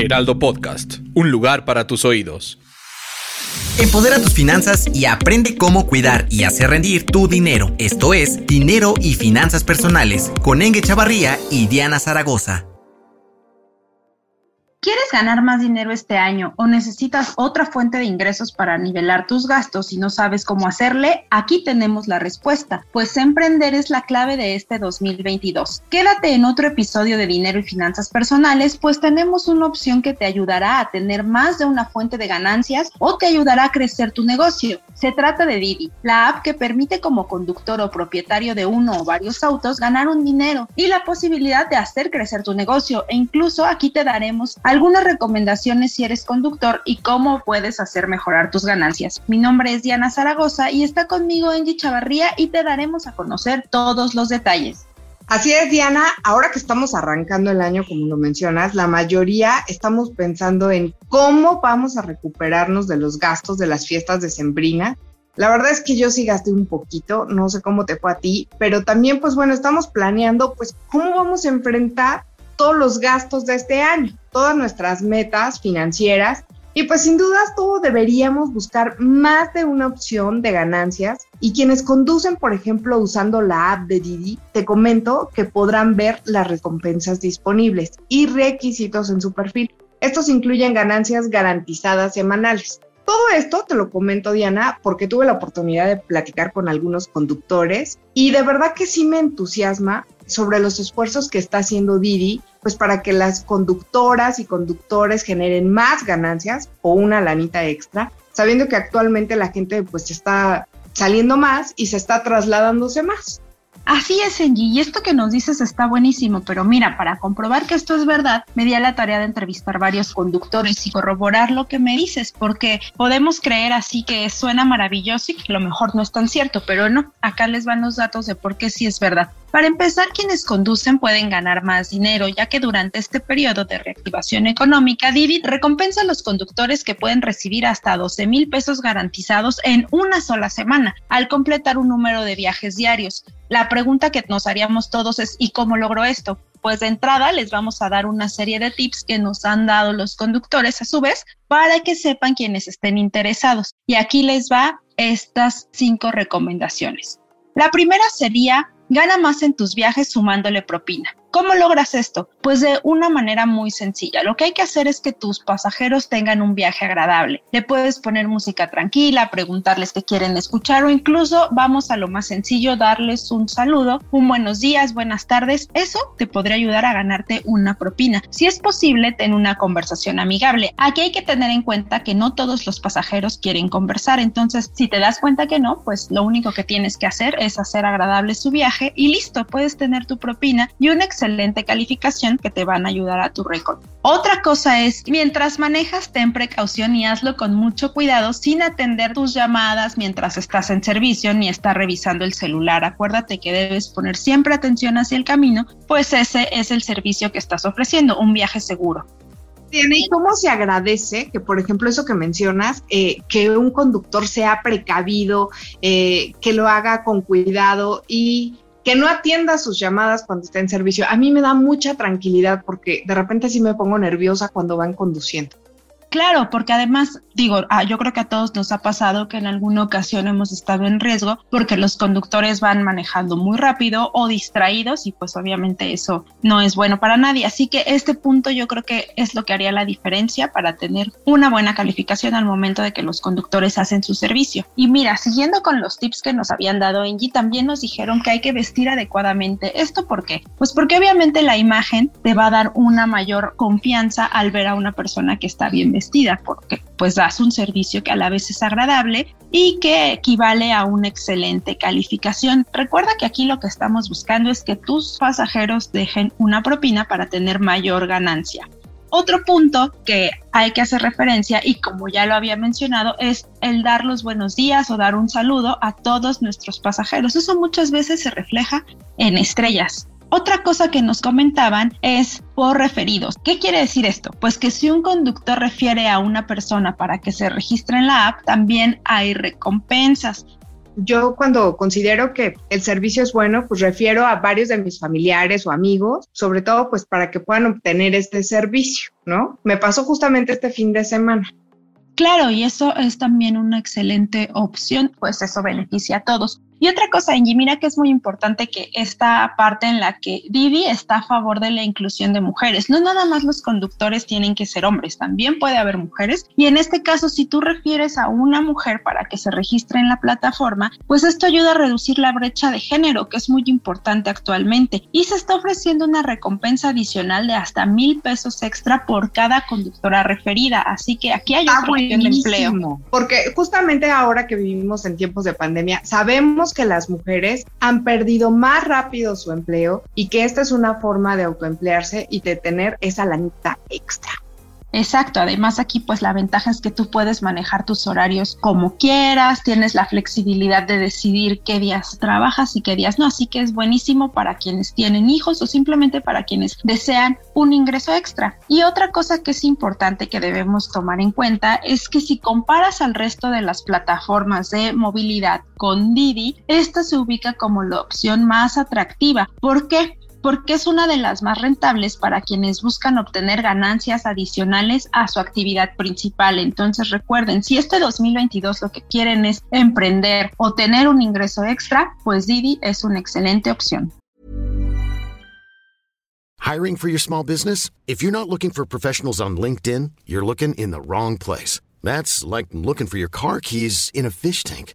Heraldo Podcast, un lugar para tus oídos. Empodera tus finanzas y aprende cómo cuidar y hacer rendir tu dinero. Esto es Dinero y Finanzas Personales con Enge Chavarría y Diana Zaragoza. ¿Quieres ganar más dinero este año o necesitas otra fuente de ingresos para nivelar tus gastos y no sabes cómo hacerle? Aquí tenemos la respuesta, pues emprender es la clave de este 2022. Quédate en otro episodio de Dinero y Finanzas Personales, pues tenemos una opción que te ayudará a tener más de una fuente de ganancias o te ayudará a crecer tu negocio. Se trata de Didi, la app que permite como conductor o propietario de uno o varios autos ganar un dinero y la posibilidad de hacer crecer tu negocio e incluso aquí te daremos algunas recomendaciones si eres conductor y cómo puedes hacer mejorar tus ganancias. Mi nombre es Diana Zaragoza y está conmigo Angie Chavarría y te daremos a conocer todos los detalles. Así es, Diana. Ahora que estamos arrancando el año, como lo mencionas, la mayoría estamos pensando en cómo vamos a recuperarnos de los gastos de las fiestas de Sembrina. La verdad es que yo sí gasté un poquito, no sé cómo te fue a ti, pero también, pues bueno, estamos planeando, pues, cómo vamos a enfrentar todos los gastos de este año, todas nuestras metas financieras. Y pues sin dudas todos deberíamos buscar más de una opción de ganancias y quienes conducen, por ejemplo, usando la app de Didi, te comento que podrán ver las recompensas disponibles y requisitos en su perfil. Estos incluyen ganancias garantizadas semanales. Todo esto te lo comento, Diana, porque tuve la oportunidad de platicar con algunos conductores y de verdad que sí me entusiasma sobre los esfuerzos que está haciendo Didi, pues para que las conductoras y conductores generen más ganancias o una lanita extra, sabiendo que actualmente la gente pues está saliendo más y se está trasladándose más. Así es, Engie, y esto que nos dices está buenísimo, pero mira, para comprobar que esto es verdad, me di a la tarea de entrevistar varios conductores y corroborar lo que me dices, porque podemos creer así que suena maravilloso y que a lo mejor no es tan cierto, pero no, acá les van los datos de por qué sí es verdad. Para empezar, quienes conducen pueden ganar más dinero, ya que durante este periodo de reactivación económica, Didi recompensa a los conductores que pueden recibir hasta 12 mil pesos garantizados en una sola semana, al completar un número de viajes diarios. La pregunta que nos haríamos todos es, ¿y cómo logró esto? Pues de entrada les vamos a dar una serie de tips que nos han dado los conductores a su vez para que sepan quienes estén interesados. Y aquí les va estas cinco recomendaciones. La primera sería Gana más en tus viajes sumándole propina. ¿Cómo logras esto? Pues de una manera muy sencilla. Lo que hay que hacer es que tus pasajeros tengan un viaje agradable. Le puedes poner música tranquila, preguntarles qué quieren escuchar o incluso vamos a lo más sencillo, darles un saludo, un buenos días, buenas tardes. Eso te podría ayudar a ganarte una propina. Si es posible, ten una conversación amigable. Aquí hay que tener en cuenta que no todos los pasajeros quieren conversar. Entonces, si te das cuenta que no, pues lo único que tienes que hacer es hacer agradable su viaje y listo, puedes tener tu propina y un excelente calificación que te van a ayudar a tu récord. Otra cosa es, mientras manejas, ten precaución y hazlo con mucho cuidado sin atender tus llamadas mientras estás en servicio ni estar revisando el celular. Acuérdate que debes poner siempre atención hacia el camino, pues ese es el servicio que estás ofreciendo, un viaje seguro. ¿Y cómo se agradece que, por ejemplo, eso que mencionas, eh, que un conductor sea precavido, eh, que lo haga con cuidado y que no atienda sus llamadas cuando está en servicio. A mí me da mucha tranquilidad porque de repente sí me pongo nerviosa cuando van conduciendo. Claro, porque además, digo, ah, yo creo que a todos nos ha pasado que en alguna ocasión hemos estado en riesgo porque los conductores van manejando muy rápido o distraídos y pues obviamente eso no es bueno para nadie. Así que este punto yo creo que es lo que haría la diferencia para tener una buena calificación al momento de que los conductores hacen su servicio. Y mira, siguiendo con los tips que nos habían dado Angie, también nos dijeron que hay que vestir adecuadamente. ¿Esto por qué? Pues porque obviamente la imagen te va a dar una mayor confianza al ver a una persona que está bien vestida porque pues das un servicio que a la vez es agradable y que equivale a una excelente calificación. Recuerda que aquí lo que estamos buscando es que tus pasajeros dejen una propina para tener mayor ganancia. Otro punto que hay que hacer referencia y como ya lo había mencionado es el dar los buenos días o dar un saludo a todos nuestros pasajeros. Eso muchas veces se refleja en estrellas. Otra cosa que nos comentaban es por referidos. ¿Qué quiere decir esto? Pues que si un conductor refiere a una persona para que se registre en la app, también hay recompensas yo cuando considero que el servicio es bueno, pues refiero a varios de mis familiares o amigos, sobre todo pues para que puedan obtener este servicio, ¿no? Me pasó justamente este fin de semana. Claro, y eso es también una excelente opción, pues eso beneficia a todos. Y otra cosa, Angie, mira que es muy importante que esta parte en la que Didi está a favor de la inclusión de mujeres. No nada más los conductores tienen que ser hombres, también puede haber mujeres. Y en este caso, si tú refieres a una mujer para que se registre en la plataforma, pues esto ayuda a reducir la brecha de género, que es muy importante actualmente. Y se está ofreciendo una recompensa adicional de hasta mil pesos extra por cada conductora referida. Así que aquí hay otra opción de empleo. Porque justamente ahora que vivimos en tiempos de pandemia, sabemos que las mujeres han perdido más rápido su empleo y que esta es una forma de autoemplearse y de tener esa lanita extra. Exacto, además aquí pues la ventaja es que tú puedes manejar tus horarios como quieras, tienes la flexibilidad de decidir qué días trabajas y qué días no, así que es buenísimo para quienes tienen hijos o simplemente para quienes desean un ingreso extra. Y otra cosa que es importante que debemos tomar en cuenta es que si comparas al resto de las plataformas de movilidad con Didi, esta se ubica como la opción más atractiva. ¿Por qué? Porque es una de las más rentables para quienes buscan obtener ganancias adicionales a su actividad principal. Entonces recuerden, si este 2022 lo que quieren es emprender o tener un ingreso extra, pues Didi es una excelente opción. Hiring for your small business? If you're not looking for professionals on LinkedIn, you're looking in the wrong place. That's like looking for your car keys in a fish tank.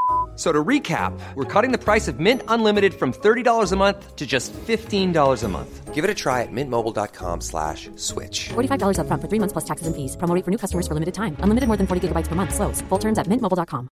So to recap, we're cutting the price of Mint Unlimited from $30 a month to just $15 a month. Give it a try at mintmobile.com slash switch. $45 up front for three months plus taxes and fees. Promo for new customers for limited time. Unlimited more than 40 gigabytes per month. Slows. Full terms at mintmobile.com.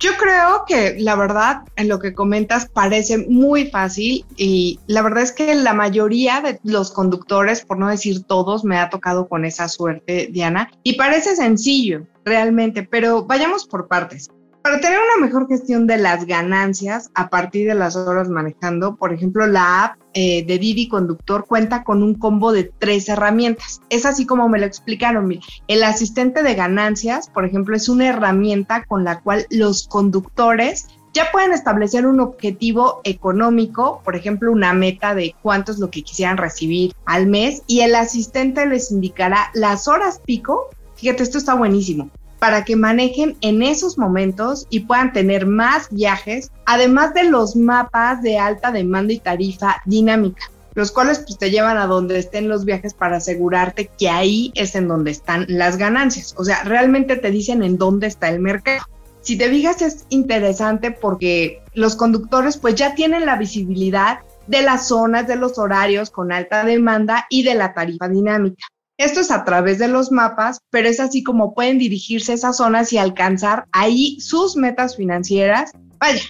Yo creo que la verdad, en lo que comentas, parece muy fácil y la verdad es que la mayoría de los conductores, por no decir todos, me ha tocado con esa suerte, Diana, y parece sencillo realmente, pero vayamos por partes. Para tener una mejor gestión de las ganancias a partir de las horas manejando, por ejemplo, la app eh, de Didi Conductor cuenta con un combo de tres herramientas. Es así como me lo explicaron. El asistente de ganancias, por ejemplo, es una herramienta con la cual los conductores ya pueden establecer un objetivo económico, por ejemplo, una meta de cuánto es lo que quisieran recibir al mes y el asistente les indicará las horas pico. Fíjate, esto está buenísimo para que manejen en esos momentos y puedan tener más viajes, además de los mapas de alta demanda y tarifa dinámica, los cuales pues, te llevan a donde estén los viajes para asegurarte que ahí es en donde están las ganancias. O sea, realmente te dicen en dónde está el mercado. Si te fijas es interesante porque los conductores pues ya tienen la visibilidad de las zonas, de los horarios con alta demanda y de la tarifa dinámica. Esto es a través de los mapas, pero es así como pueden dirigirse a esas zonas y alcanzar ahí sus metas financieras. Vaya,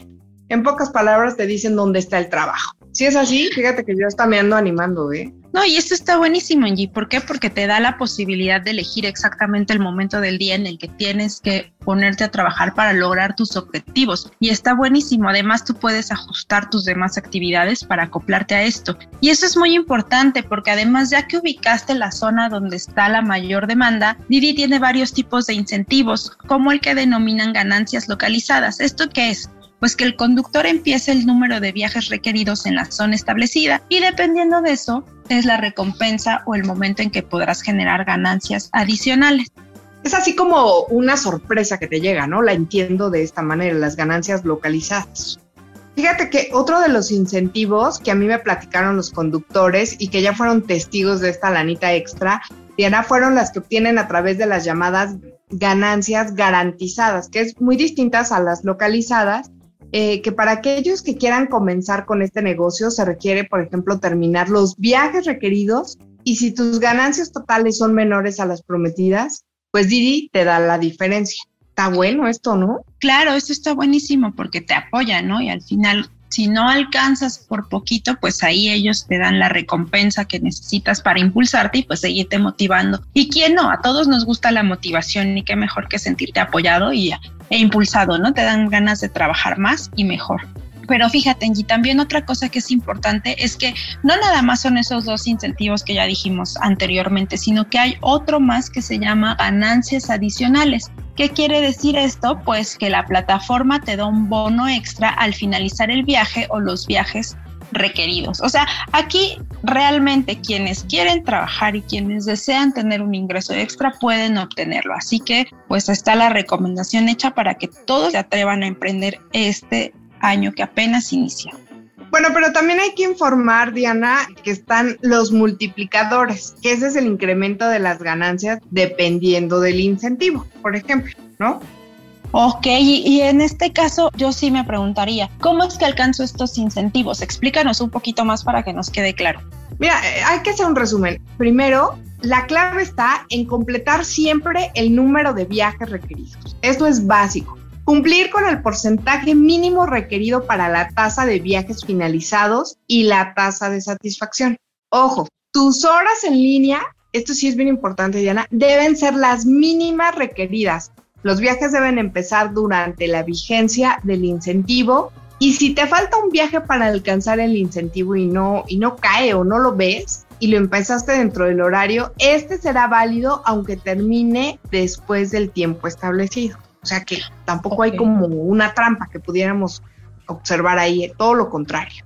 en pocas palabras te dicen dónde está el trabajo. Si es así, fíjate que yo también ando animando, ¿eh? No, y esto está buenísimo, Angie. ¿Por qué? Porque te da la posibilidad de elegir exactamente el momento del día en el que tienes que ponerte a trabajar para lograr tus objetivos. Y está buenísimo. Además, tú puedes ajustar tus demás actividades para acoplarte a esto. Y eso es muy importante porque además, ya que ubicaste la zona donde está la mayor demanda, Didi tiene varios tipos de incentivos, como el que denominan ganancias localizadas. ¿Esto qué es? Pues que el conductor empiece el número de viajes requeridos en la zona establecida y dependiendo de eso es la recompensa o el momento en que podrás generar ganancias adicionales. Es así como una sorpresa que te llega, ¿no? La entiendo de esta manera, las ganancias localizadas. Fíjate que otro de los incentivos que a mí me platicaron los conductores y que ya fueron testigos de esta lanita extra, Diana, fueron las que obtienen a través de las llamadas ganancias garantizadas, que es muy distintas a las localizadas, eh, que para aquellos que quieran comenzar con este negocio se requiere, por ejemplo, terminar los viajes requeridos y si tus ganancias totales son menores a las prometidas, pues Didi te da la diferencia está bueno esto, ¿no? Claro, esto está buenísimo porque te apoya, ¿no? Y al final, si no alcanzas por poquito, pues ahí ellos te dan la recompensa que necesitas para impulsarte y pues seguirte motivando. ¿Y quién no? A todos nos gusta la motivación y qué mejor que sentirte apoyado y, e impulsado, ¿no? Te dan ganas de trabajar más y mejor. Pero fíjate, y también otra cosa que es importante es que no nada más son esos dos incentivos que ya dijimos anteriormente, sino que hay otro más que se llama ganancias adicionales. ¿Qué quiere decir esto? Pues que la plataforma te da un bono extra al finalizar el viaje o los viajes requeridos. O sea, aquí realmente quienes quieren trabajar y quienes desean tener un ingreso extra pueden obtenerlo. Así que pues está la recomendación hecha para que todos se atrevan a emprender este año que apenas inicia. Bueno, pero también hay que informar, Diana, que están los multiplicadores, que ese es el incremento de las ganancias dependiendo del incentivo, por ejemplo, ¿no? Ok, y, en este caso yo sí me preguntaría, ¿cómo es que alcanzo estos incentivos? Explícanos un poquito más para que nos quede claro. Mira, eh, hay que hacer un resumen. Primero, la clave está en completar siempre el número de viajes requeridos. Esto es básico. Cumplir con el porcentaje mínimo requerido para la tasa de viajes finalizados y la tasa de satisfacción. Ojo, tus horas en línea, esto sí es bien importante, Diana, deben ser las mínimas requeridas. Los viajes deben empezar durante la vigencia del incentivo y si te falta un viaje para alcanzar el incentivo y no, y no cae o no lo ves y lo empezaste dentro del horario, este será válido aunque termine después del tiempo establecido. O sea que tampoco hay como una trampa que pudiéramos observar ahí, todo lo contrario.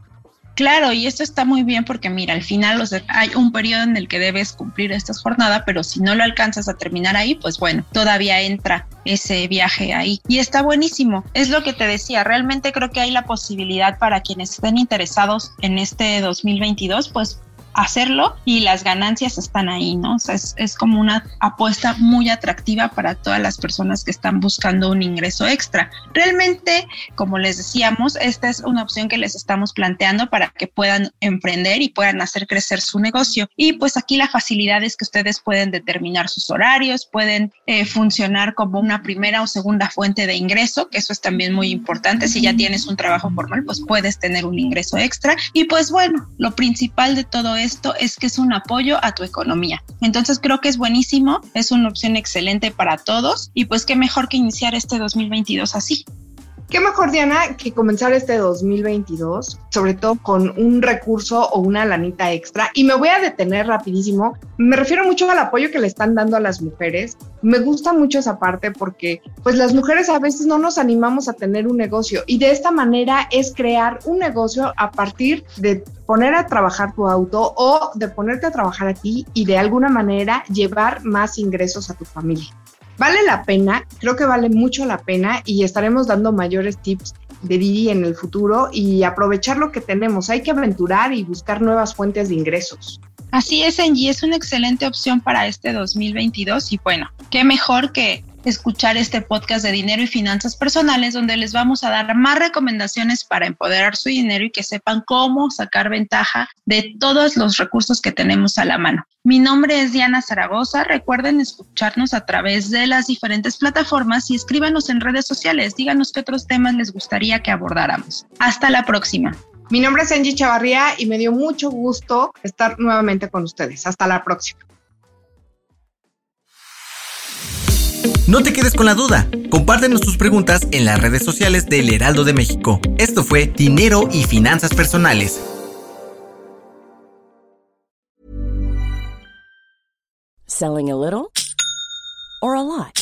Claro, y esto está muy bien porque mira, al final hay un periodo en el que debes cumplir esta jornada, pero si no lo alcanzas a terminar ahí, pues bueno, todavía entra ese viaje ahí. Y está buenísimo. Es lo que te decía, realmente creo que hay la posibilidad para quienes estén interesados en este 2022, pues hacerlo y las ganancias están ahí, ¿no? O sea, es, es, como una apuesta muy atractiva para todas las personas que están buscando un ingreso extra. Realmente, como les decíamos, esta es una opción que les estamos planteando para que puedan emprender y puedan hacer crecer su negocio. Y pues aquí la facilidad es que ustedes pueden determinar sus horarios, pueden eh, funcionar como una primera o segunda fuente de ingreso, que eso es también muy importante. Si ya tienes un trabajo formal, pues puedes tener un ingreso extra. Y pues bueno, lo principal de todo esto es que es un apoyo a tu economía. Entonces creo que es buenísimo, es una opción excelente para todos y pues qué mejor que iniciar este 2022 así. ¿Qué mejor, Diana, que comenzar este 2022, sobre todo con un recurso o una lanita extra? Y me voy a detener rapidísimo. Me refiero mucho al apoyo que le están dando a las mujeres. Me gusta mucho esa parte porque, pues, las mujeres a veces no nos animamos a tener un negocio y de esta manera es crear un negocio a partir de poner a trabajar tu auto o de ponerte a trabajar a ti y de alguna manera llevar más ingresos a tu familia. Vale la pena, creo que vale mucho la pena y estaremos dando mayores tips de Didi en el futuro y aprovechar lo que tenemos. Hay que aventurar y buscar nuevas fuentes de ingresos. Así es, Angie, es una excelente opción para este 2022 y bueno, qué mejor que escuchar este podcast de dinero y finanzas personales donde les vamos a dar más recomendaciones para empoderar su dinero y que sepan cómo sacar ventaja de todos los recursos que tenemos a la mano. Mi nombre es Diana Zaragoza. Recuerden escucharnos a través de las diferentes plataformas y escríbanos en redes sociales. Díganos qué otros temas les gustaría que abordáramos. Hasta la próxima. Mi nombre es Angie Chavarría y me dio mucho gusto estar nuevamente con ustedes. Hasta la próxima. No te quedes con la duda. Compártenos tus preguntas en las redes sociales del Heraldo de México. Esto fue Dinero y Finanzas Personales. Selling a little or a lot.